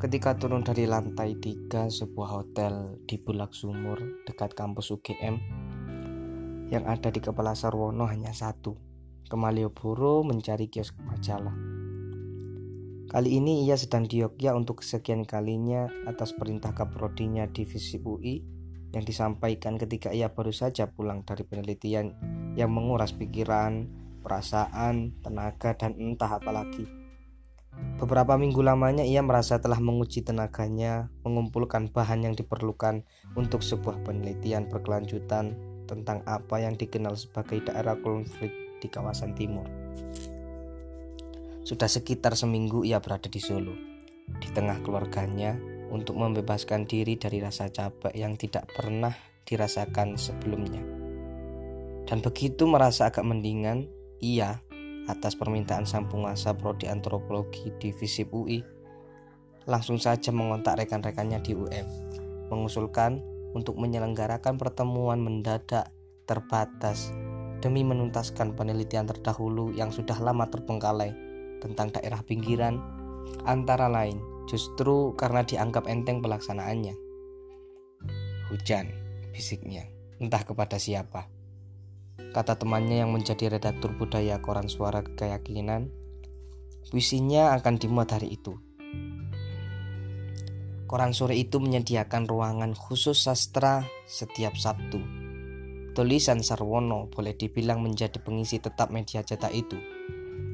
Ketika turun dari lantai tiga sebuah hotel di Bulak Sumur dekat kampus UGM yang ada di kepala Sarwono hanya satu, ke Malioboro mencari kios majalah. Kali ini ia sedang di Yogyakarta untuk kesekian kalinya atas perintah kaprodinya divisi UI yang disampaikan ketika ia baru saja pulang dari penelitian yang menguras pikiran, perasaan, tenaga, dan entah apa lagi. Beberapa minggu lamanya ia merasa telah menguji tenaganya, mengumpulkan bahan yang diperlukan untuk sebuah penelitian berkelanjutan tentang apa yang dikenal sebagai daerah konflik di kawasan timur. Sudah sekitar seminggu ia berada di Solo, di tengah keluarganya untuk membebaskan diri dari rasa capek yang tidak pernah dirasakan sebelumnya. Dan begitu merasa agak mendingan, ia atas permintaan sang penguasa prodi antropologi divisi UI langsung saja mengontak rekan-rekannya di UM mengusulkan untuk menyelenggarakan pertemuan mendadak terbatas demi menuntaskan penelitian terdahulu yang sudah lama terbengkalai tentang daerah pinggiran antara lain justru karena dianggap enteng pelaksanaannya. Hujan bisiknya entah kepada siapa kata temannya yang menjadi redaktur budaya koran suara keyakinan. Puisinya akan dimuat hari itu. Koran sore itu menyediakan ruangan khusus sastra setiap Sabtu. Tulisan Sarwono boleh dibilang menjadi pengisi tetap media cetak itu.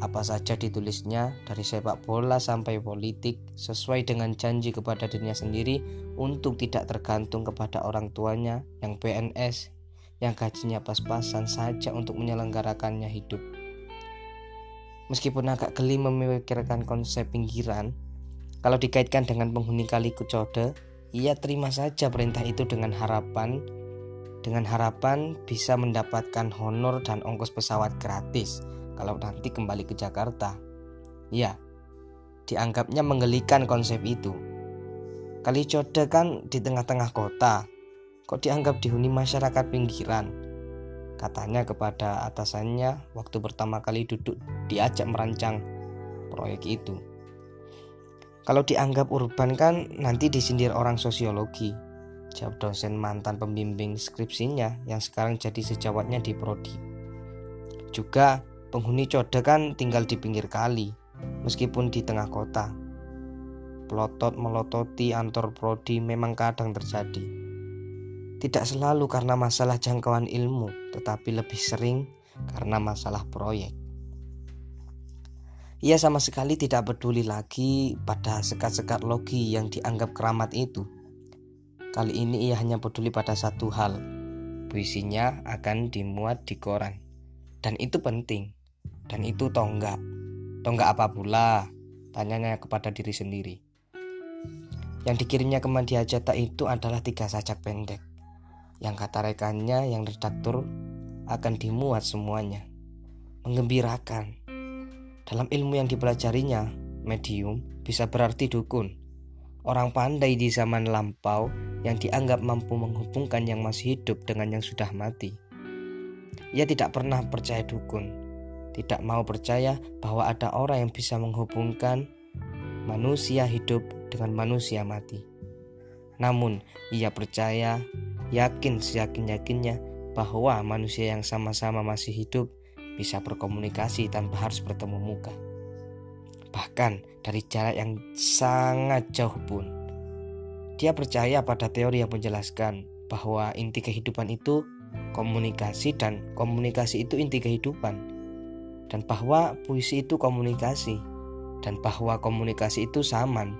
Apa saja ditulisnya dari sepak bola sampai politik sesuai dengan janji kepada dirinya sendiri untuk tidak tergantung kepada orang tuanya yang PNS yang gajinya pas-pasan saja untuk menyelenggarakannya hidup. Meskipun agak geli memikirkan konsep pinggiran, kalau dikaitkan dengan penghuni kali Kucode, ia terima saja perintah itu dengan harapan dengan harapan bisa mendapatkan honor dan ongkos pesawat gratis kalau nanti kembali ke Jakarta. Ya, dianggapnya menggelikan konsep itu. Kali Code kan di tengah-tengah kota, kok dianggap dihuni masyarakat pinggiran? Katanya kepada atasannya waktu pertama kali duduk diajak merancang proyek itu. Kalau dianggap urban kan nanti disindir orang sosiologi. Jawab dosen mantan pembimbing skripsinya yang sekarang jadi sejawatnya di Prodi. Juga penghuni Code kan tinggal di pinggir kali, meskipun di tengah kota. Pelotot melototi antor Prodi memang kadang terjadi tidak selalu karena masalah jangkauan ilmu, tetapi lebih sering karena masalah proyek. Ia sama sekali tidak peduli lagi pada sekat-sekat logi yang dianggap keramat itu. Kali ini ia hanya peduli pada satu hal. Puisinya akan dimuat di koran. Dan itu penting. Dan itu tonggak. Tonggak apa pula? Tanyanya kepada diri sendiri. Yang dikirimnya ke media cetak itu adalah tiga sajak pendek yang kata rekannya yang redaktur akan dimuat semuanya. Menggembirakan. Dalam ilmu yang dipelajarinya, medium bisa berarti dukun. Orang pandai di zaman lampau yang dianggap mampu menghubungkan yang masih hidup dengan yang sudah mati. Ia tidak pernah percaya dukun, tidak mau percaya bahwa ada orang yang bisa menghubungkan manusia hidup dengan manusia mati. Namun, ia percaya yakin seyakin-yakinnya bahwa manusia yang sama-sama masih hidup bisa berkomunikasi tanpa harus bertemu muka. Bahkan dari jarak yang sangat jauh pun. Dia percaya pada teori yang menjelaskan bahwa inti kehidupan itu komunikasi dan komunikasi itu inti kehidupan. Dan bahwa puisi itu komunikasi dan bahwa komunikasi itu saman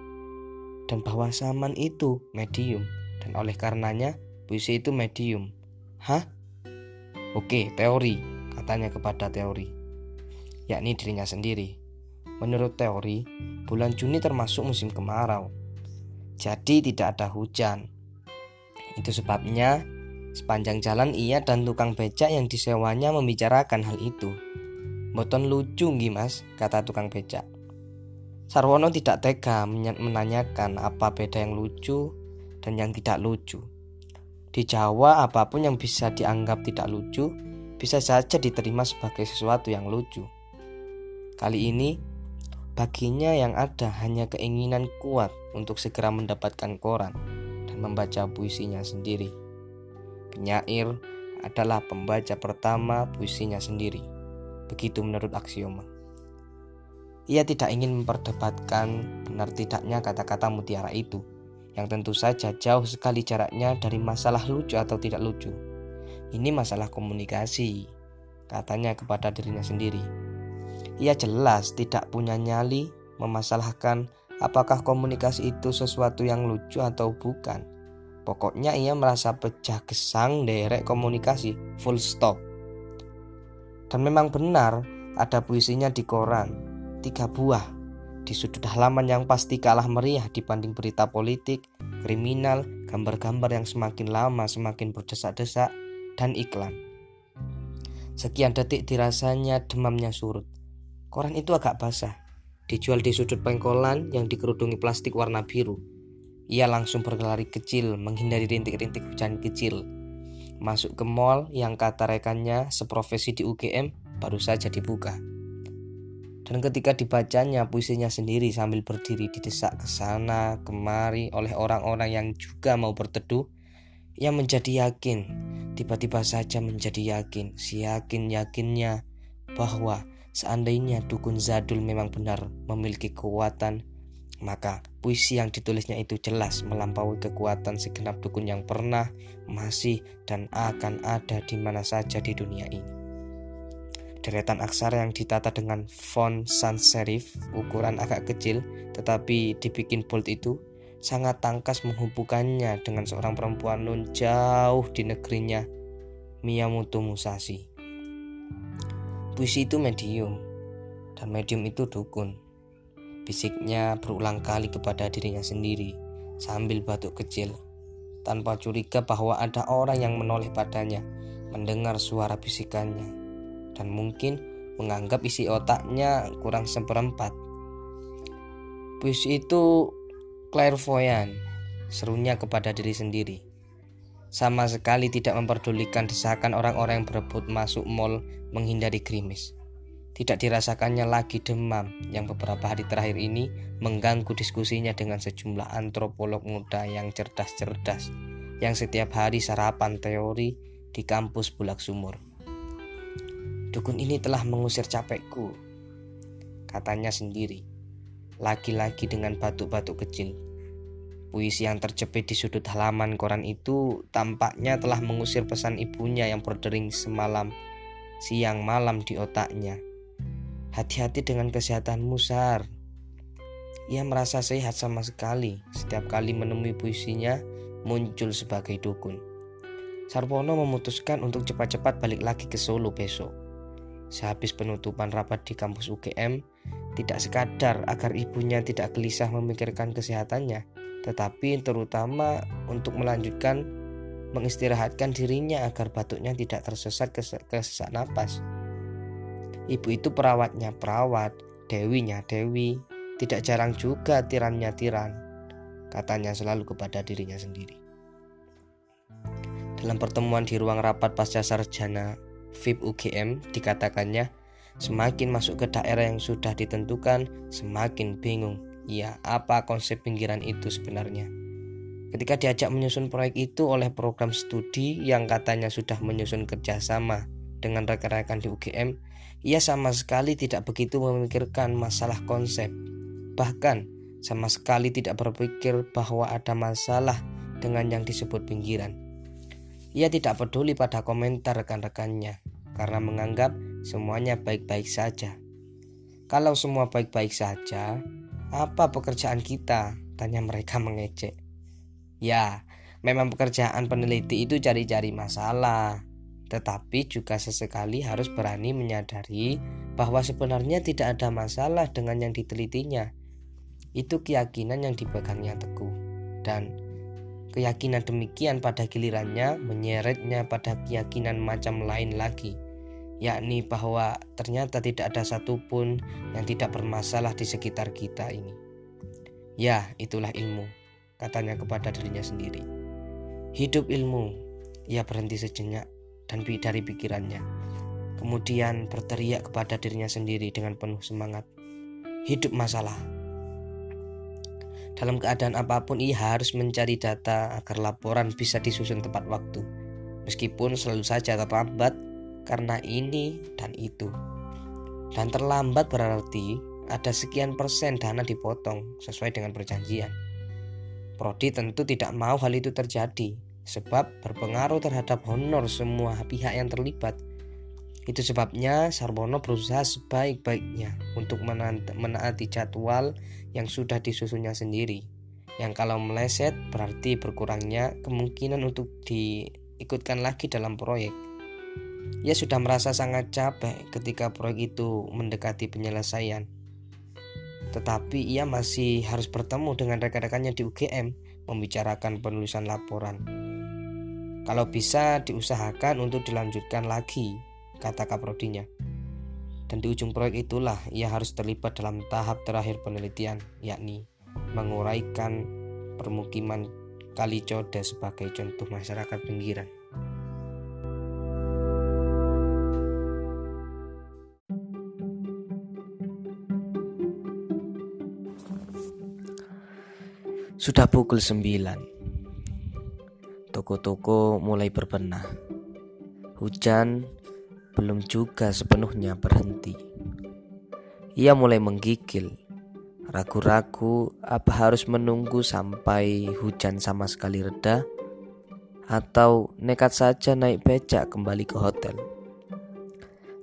dan bahwa saman itu medium dan oleh karenanya Puisi itu medium. Hah? Oke, teori, katanya kepada teori. Yakni dirinya sendiri. Menurut teori, bulan Juni termasuk musim kemarau. Jadi tidak ada hujan. Itu sebabnya sepanjang jalan ia dan tukang becak yang disewanya membicarakan hal itu. Boton lucu nggih mas, kata tukang becak. Sarwono tidak tega menanyakan apa beda yang lucu dan yang tidak lucu. Di Jawa, apa pun yang bisa dianggap tidak lucu bisa saja diterima sebagai sesuatu yang lucu. Kali ini, Baginya yang ada hanya keinginan kuat untuk segera mendapatkan koran dan membaca puisinya sendiri. Penyair adalah pembaca pertama puisinya sendiri. Begitu menurut aksioma. Ia tidak ingin memperdebatkan benar tidaknya kata-kata mutiara itu, yang tentu saja jauh sekali jaraknya dari masalah lucu atau tidak lucu. Ini masalah komunikasi, katanya kepada dirinya sendiri. Ia jelas tidak punya nyali memasalahkan apakah komunikasi itu sesuatu yang lucu atau bukan. Pokoknya ia merasa pecah gesang derek komunikasi, full stop. Dan memang benar ada puisinya di koran, tiga buah di sudut halaman yang pasti kalah meriah dibanding berita politik, kriminal, gambar-gambar yang semakin lama semakin berdesak-desak, dan iklan. Sekian detik dirasanya demamnya surut. Koran itu agak basah. Dijual di sudut pengkolan yang dikerudungi plastik warna biru. Ia langsung berlari kecil menghindari rintik-rintik hujan kecil. Masuk ke mall yang kata rekannya seprofesi di UGM baru saja dibuka. Dan ketika dibacanya puisinya sendiri sambil berdiri didesak ke sana kemari oleh orang-orang yang juga mau berteduh, ia menjadi yakin, tiba-tiba saja menjadi yakin, si yakin yakinnya bahwa Seandainya dukun Zadul memang benar memiliki kekuatan, maka puisi yang ditulisnya itu jelas melampaui kekuatan segenap dukun yang pernah, masih, dan akan ada di mana saja di dunia ini. Deretan aksara yang ditata dengan font sans serif ukuran agak kecil tetapi dibikin bold itu sangat tangkas menghubungkannya dengan seorang perempuan nun jauh di negerinya Miyamoto Musashi. Puisi itu medium, dan medium itu dukun. Bisiknya berulang kali kepada dirinya sendiri sambil batuk kecil, tanpa curiga bahwa ada orang yang menoleh padanya, mendengar suara bisikannya, dan mungkin menganggap isi otaknya kurang seperempat. Puisi itu clairvoyant, serunya kepada diri sendiri sama sekali tidak memperdulikan desakan orang-orang yang berebut masuk mall menghindari krimis. Tidak dirasakannya lagi demam yang beberapa hari terakhir ini mengganggu diskusinya dengan sejumlah antropolog muda yang cerdas-cerdas yang setiap hari sarapan teori di kampus Bulak Sumur. Dukun ini telah mengusir capekku, katanya sendiri. Laki-laki dengan batuk-batuk kecil Puisi yang terjepit di sudut halaman koran itu tampaknya telah mengusir pesan ibunya yang berdering semalam, siang malam di otaknya. Hati-hati dengan kesehatanmu, Sar. Ia merasa sehat sama sekali setiap kali menemui puisinya muncul sebagai dukun. Sarwono memutuskan untuk cepat-cepat balik lagi ke Solo besok. Sehabis penutupan rapat di kampus UGM, tidak sekadar agar ibunya tidak gelisah memikirkan kesehatannya, tetapi terutama untuk melanjutkan mengistirahatkan dirinya agar batuknya tidak tersesat ke, ke sesak napas. Ibu itu perawatnya perawat, dewinya dewi, tidak jarang juga tirannya tiran, katanya selalu kepada dirinya sendiri. Dalam pertemuan di ruang rapat pasca sarjana VIP UGM dikatakannya semakin masuk ke daerah yang sudah ditentukan semakin bingung Ya, apa konsep pinggiran itu sebenarnya? Ketika diajak menyusun proyek itu oleh program studi yang katanya sudah menyusun kerjasama dengan rekan-rekan di UGM, ia sama sekali tidak begitu memikirkan masalah konsep. Bahkan, sama sekali tidak berpikir bahwa ada masalah dengan yang disebut pinggiran. Ia tidak peduli pada komentar rekan-rekannya karena menganggap semuanya baik-baik saja. Kalau semua baik-baik saja, apa pekerjaan kita? Tanya mereka mengecek. Ya, memang pekerjaan peneliti itu cari-cari masalah. Tetapi juga sesekali harus berani menyadari bahwa sebenarnya tidak ada masalah dengan yang ditelitinya. Itu keyakinan yang dipegangnya teguh. Dan keyakinan demikian pada gilirannya menyeretnya pada keyakinan macam lain lagi yakni bahwa ternyata tidak ada satupun yang tidak bermasalah di sekitar kita ini. Ya, itulah ilmu, katanya kepada dirinya sendiri. Hidup ilmu, ia berhenti sejenak dan dari pikirannya. Kemudian berteriak kepada dirinya sendiri dengan penuh semangat. hidup masalah. Dalam keadaan apa pun ia harus mencari data agar laporan bisa disusun tepat waktu. Meskipun selalu saja terlambat karena ini dan itu. Dan terlambat berarti ada sekian persen dana dipotong sesuai dengan perjanjian. Prodi tentu tidak mau hal itu terjadi sebab berpengaruh terhadap honor semua pihak yang terlibat. Itu sebabnya Sarwono berusaha sebaik-baiknya untuk menaati jadwal yang sudah disusunnya sendiri. Yang kalau meleset berarti berkurangnya kemungkinan untuk diikutkan lagi dalam proyek. Ia sudah merasa sangat capek ketika proyek itu mendekati penyelesaian. Tetapi ia masih harus bertemu dengan rekan-rekannya di UGM membicarakan penulisan laporan. Kalau bisa diusahakan untuk dilanjutkan lagi kata kaprodinya. Dan di ujung proyek itulah ia harus terlibat dalam tahap terakhir penelitian, yakni menguraikan permukiman Kali Code sebagai contoh masyarakat pinggiran. Sudah pukul 9 Toko-toko mulai berbenah Hujan belum juga sepenuhnya berhenti. Ia mulai menggigil, ragu-ragu apa harus menunggu sampai hujan sama sekali reda, atau nekat saja naik becak kembali ke hotel.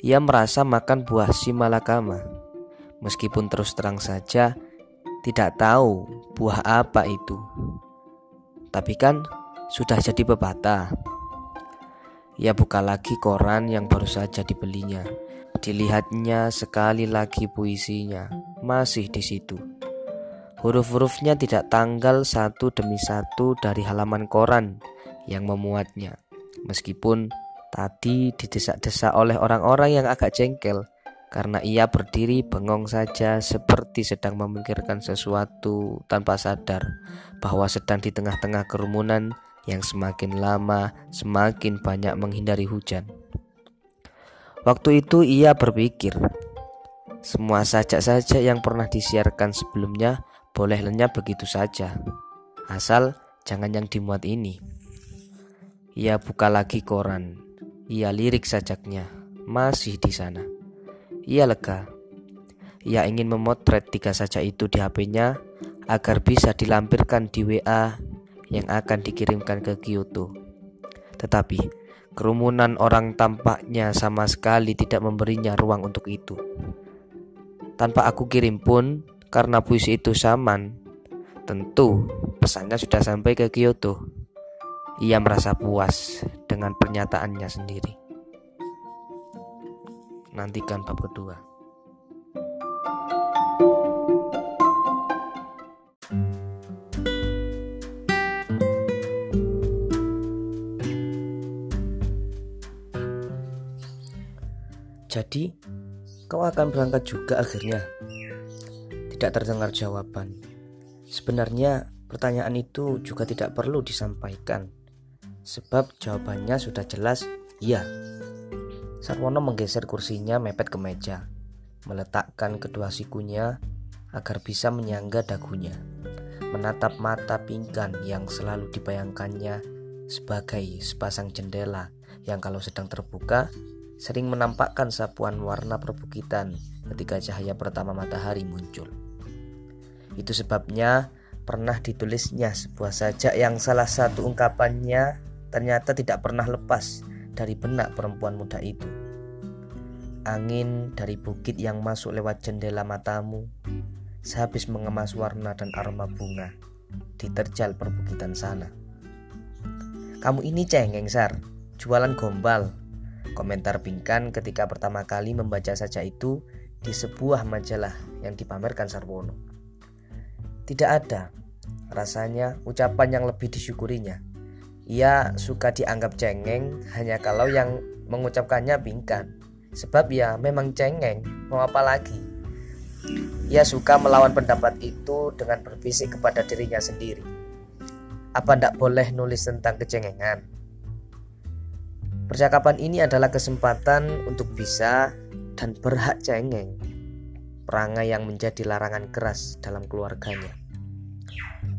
Ia merasa makan buah si malakama, meskipun terus terang saja tidak tahu buah apa itu. Tapi kan sudah jadi pepatah ia buka lagi koran yang baru saja dibelinya. Dilihatnya sekali lagi puisinya, masih di situ. Huruf-hurufnya tidak tanggal satu demi satu dari halaman koran yang memuatnya. Meskipun tadi didesak-desak oleh orang-orang yang agak jengkel karena ia berdiri bengong saja seperti sedang memikirkan sesuatu tanpa sadar bahwa sedang di tengah-tengah kerumunan yang semakin lama semakin banyak menghindari hujan. Waktu itu ia berpikir, semua sajak-sajak yang pernah disiarkan sebelumnya boleh lenyap begitu saja, asal jangan yang dimuat ini. Ia buka lagi koran, ia lirik sajaknya, masih di sana. Ia lega. Ia ingin memotret tiga sajak itu di HP-nya agar bisa dilampirkan di WA yang akan dikirimkan ke Kyoto. Tetapi kerumunan orang tampaknya sama sekali tidak memberinya ruang untuk itu. Tanpa aku kirim pun, karena puisi itu saman, tentu pesannya sudah sampai ke Kyoto. Ia merasa puas dengan pernyataannya sendiri. Nantikan bab kedua. Jadi, kau akan berangkat juga akhirnya. Tidak terdengar jawaban. Sebenarnya, pertanyaan itu juga tidak perlu disampaikan, sebab jawabannya sudah jelas iya. Sarwono menggeser kursinya mepet ke meja, meletakkan kedua sikunya agar bisa menyangga dagunya, menatap mata pingkan yang selalu dibayangkannya sebagai sepasang jendela yang kalau sedang terbuka sering menampakkan sapuan warna perbukitan ketika cahaya pertama matahari muncul. Itu sebabnya pernah ditulisnya sebuah sajak yang salah satu ungkapannya ternyata tidak pernah lepas dari benak perempuan muda itu. Angin dari bukit yang masuk lewat jendela matamu sehabis mengemas warna dan aroma bunga di terjal perbukitan sana. Kamu ini cengeng sar, jualan gombal, Komentar Pinkan ketika pertama kali membaca saja itu di sebuah majalah yang dipamerkan Sarwono. Tidak ada, rasanya ucapan yang lebih disyukurinya. Ia suka dianggap cengeng hanya kalau yang mengucapkannya Pinkan. Sebab ya memang cengeng, mau apa lagi? Ia suka melawan pendapat itu dengan berbisik kepada dirinya sendiri. Apa ndak boleh nulis tentang kecengengan? Percakapan ini adalah kesempatan untuk bisa dan berhak cengeng. perangai yang menjadi larangan keras dalam keluarganya.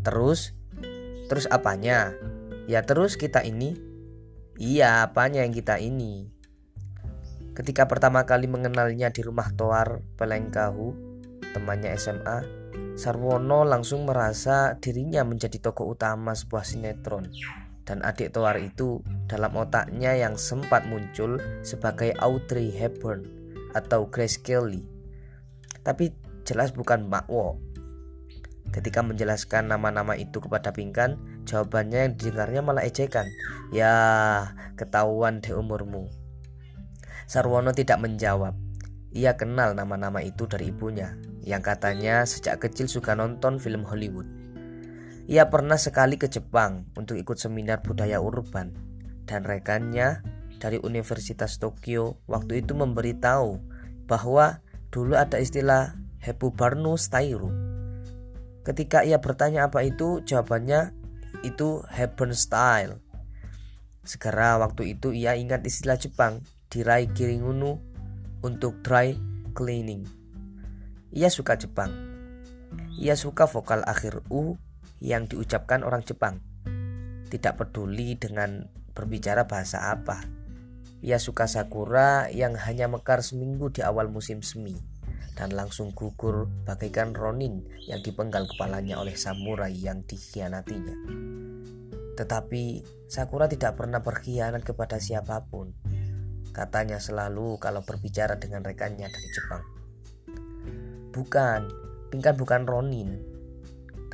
Terus, terus apanya? Ya terus kita ini. Iya, apanya yang kita ini? Ketika pertama kali mengenalnya di rumah Toar Pelengkahu, temannya SMA, Sarwono langsung merasa dirinya menjadi tokoh utama sebuah sinetron dan adik Toar itu dalam otaknya yang sempat muncul sebagai Audrey Hepburn atau Grace Kelly. Tapi jelas bukan Makwo Ketika menjelaskan nama-nama itu kepada Pingkan, jawabannya yang didengarnya malah ejekan. Ya, ketahuan di umurmu. Sarwono tidak menjawab. Ia kenal nama-nama itu dari ibunya, yang katanya sejak kecil suka nonton film Hollywood. Ia pernah sekali ke Jepang untuk ikut seminar budaya urban, dan rekannya dari Universitas Tokyo waktu itu memberitahu bahwa dulu ada istilah Hepubarno Stairu Ketika ia bertanya apa itu, jawabannya itu Hepburn Style. Segera waktu itu ia ingat istilah Jepang, dirai kiringunu untuk dry cleaning. Ia suka Jepang. Ia suka vokal akhir U yang diucapkan orang Jepang. Tidak peduli dengan berbicara bahasa apa. Ia suka sakura yang hanya mekar seminggu di awal musim semi dan langsung gugur bagaikan Ronin yang dipenggal kepalanya oleh samurai yang dikhianatinya. Tetapi Sakura tidak pernah berkhianat kepada siapa pun. Katanya selalu kalau berbicara dengan rekannya dari Jepang. Bukan, Pinkan bukan Ronin.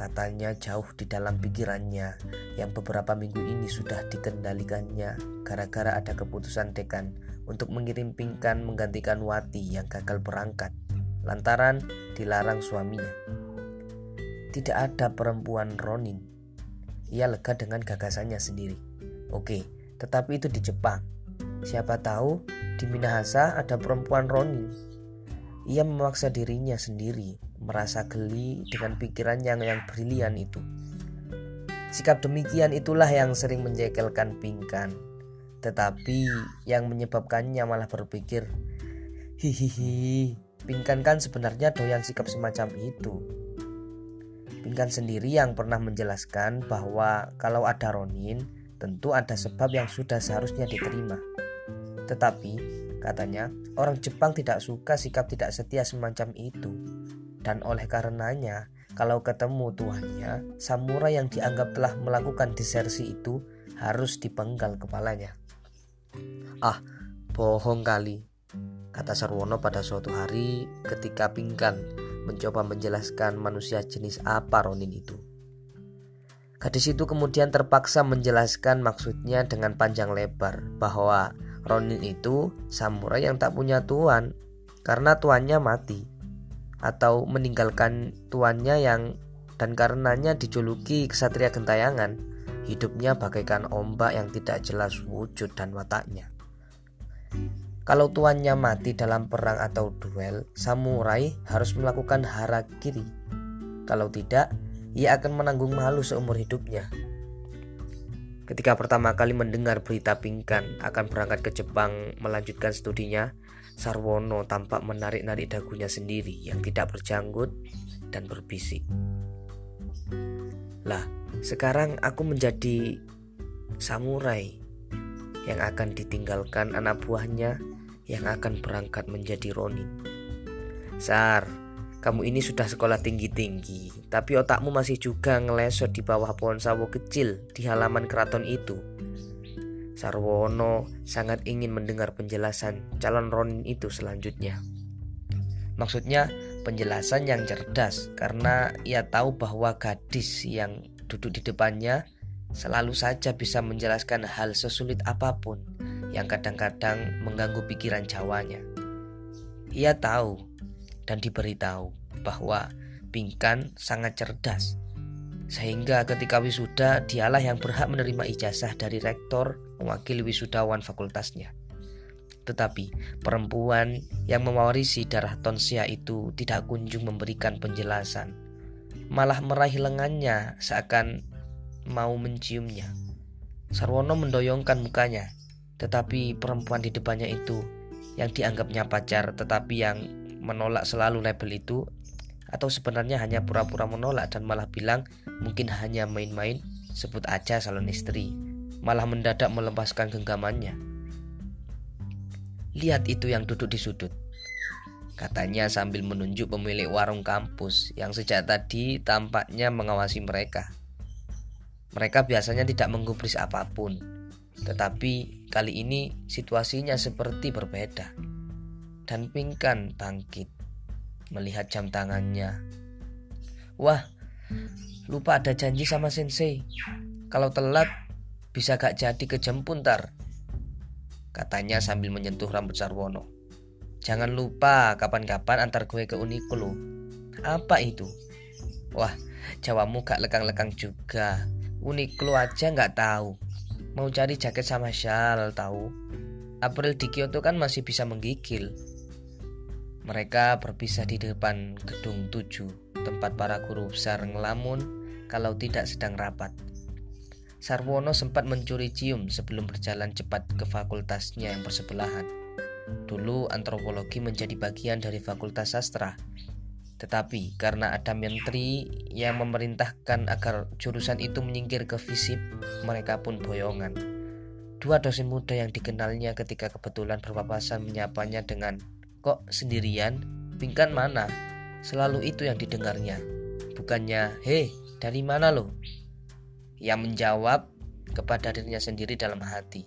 Katanya jauh di dalam pikirannya yang beberapa minggu ini sudah dikendalikannya gara-gara ada keputusan dekan untuk mengirim Pinkan menggantikan Wati yang gagal berangkat lantaran dilarang suaminya. Tidak ada perempuan Ronin. Ia lega dengan gagasannya sendiri. Oke, tetapi itu di Jepang. Siapa tahu di Minahasa ada perempuan Ronin. Ia memaksa dirinya sendiri, merasa geli dengan pikiran yang yang brilian itu. Sikap demikian itulah yang sering menjekelkan Pingkan. Tetapi yang menyebabkannya malah berpikir, hihihi, Pingkan kan sebenarnya doyan sikap semacam itu. Pingkan sendiri yang pernah menjelaskan bahwa kalau ada Ronin, tentu ada sebab yang sudah seharusnya diterima. Tetapi, katanya, orang Jepang tidak suka sikap tidak setia semacam itu. Dan oleh karenanya, kalau ketemu tuannya, samurai yang dianggap telah melakukan desersi itu harus dipenggal kepalanya. Ah, bohong kali kata Sarwono pada suatu hari ketika Pingkan mencoba menjelaskan manusia jenis apa Ronin itu. Gadis itu kemudian terpaksa menjelaskan maksudnya dengan panjang lebar bahwa Ronin itu samurai yang tak punya tuan karena tuannya mati atau meninggalkan tuannya yang dan karenanya dijuluki kesatria gentayangan hidupnya bagaikan ombak yang tidak jelas wujud dan wataknya. Kalau tuannya mati dalam perang atau duel, samurai harus melakukan harakiri. Kalau tidak, ia akan menanggung malu seumur hidupnya. Ketika pertama kali mendengar berita Pingkan akan berangkat ke Jepang melanjutkan studinya, Sarwono tampak menarik-narik dagunya sendiri yang tidak berjanggut dan berbisik. Lah, sekarang aku menjadi samurai yang akan ditinggalkan anak buahnya yang akan berangkat menjadi Ronin. Sar, kamu ini sudah sekolah tinggi-tinggi, tapi otakmu masih juga ngelesot di bawah pohon sawo kecil di halaman keraton itu. Sarwono sangat ingin mendengar penjelasan calon Ronin itu selanjutnya. Maksudnya penjelasan yang cerdas karena ia tahu bahwa gadis yang duduk di depannya selalu saja bisa menjelaskan hal sesulit apa pun yang kadang-kadang mengganggu pikiran Jawanya. Ia tahu dan diberitahu bahwa Pingkan sangat cerdas, sehingga ketika wisuda dialah yang berhak menerima ijazah dari rektor mewakili wisudawan fakultasnya. Tetapi perempuan yang mewarisi darah Tonsia itu tidak kunjung memberikan penjelasan, malah meraih lengannya seakan mau menciumnya. Sarwono mendoyongkan mukanya tetapi perempuan di depannya itu yang dianggapnya pacar tetapi yang menolak selalu label itu atau sebenarnya hanya pura-pura menolak dan malah bilang mungkin hanya main-main sebut aja salon istri malah mendadak melepaskan genggamannya lihat itu yang duduk di sudut katanya sambil menunjuk pemilik warung kampus yang sejak tadi tampaknya mengawasi mereka mereka biasanya tidak menggubris apa pun tetapi kali ini situasinya seperti berbeda dan Pingkan bangkit melihat jam tangannya. Wah, lupa ada janji sama sensei. Kalau telat bisa gak jadi ke jam puntar. Katanya sambil menyentuh rambut Sarwono. Jangan lupa kapan-kapan antar gue ke Uniqlo. Apa itu? Wah, jawamu gak lekang-lekang juga. Uniqlo aja gak tahu. Mau cari jaket sama shawl tahu. April di Kyoto kan masih bisa menggigil. Mereka berpisah di depan gedung 7, tempat para guru besar ngelamun kalau tidak sedang rapat. Sarwono sempat mencuri cium sebelum berjalan cepat ke fakultasnya yang bersebelahan. Dulu antropologi menjadi bagian dari fakultas sastra. Tetapi karena ada menteri yang memerintahkan agar jurusan itu menyingkir ke FISIP, mereka pun boyongan. Dua dosen muda yang dikenalnya ketika kebetulan berpapasan menyapanya dengan Kok sendirian? Pingkan mana? Selalu itu yang didengarnya. Bukannya, hei, dari mana lo? Yang menjawab kepada dirinya sendiri dalam hati.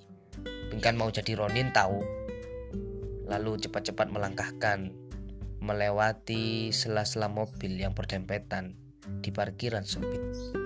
Pingkan mau jadi Ronin tahu. Lalu cepat-cepat melangkahkan melewati sela-sela mobil yang berdempetan di parkiran sempit.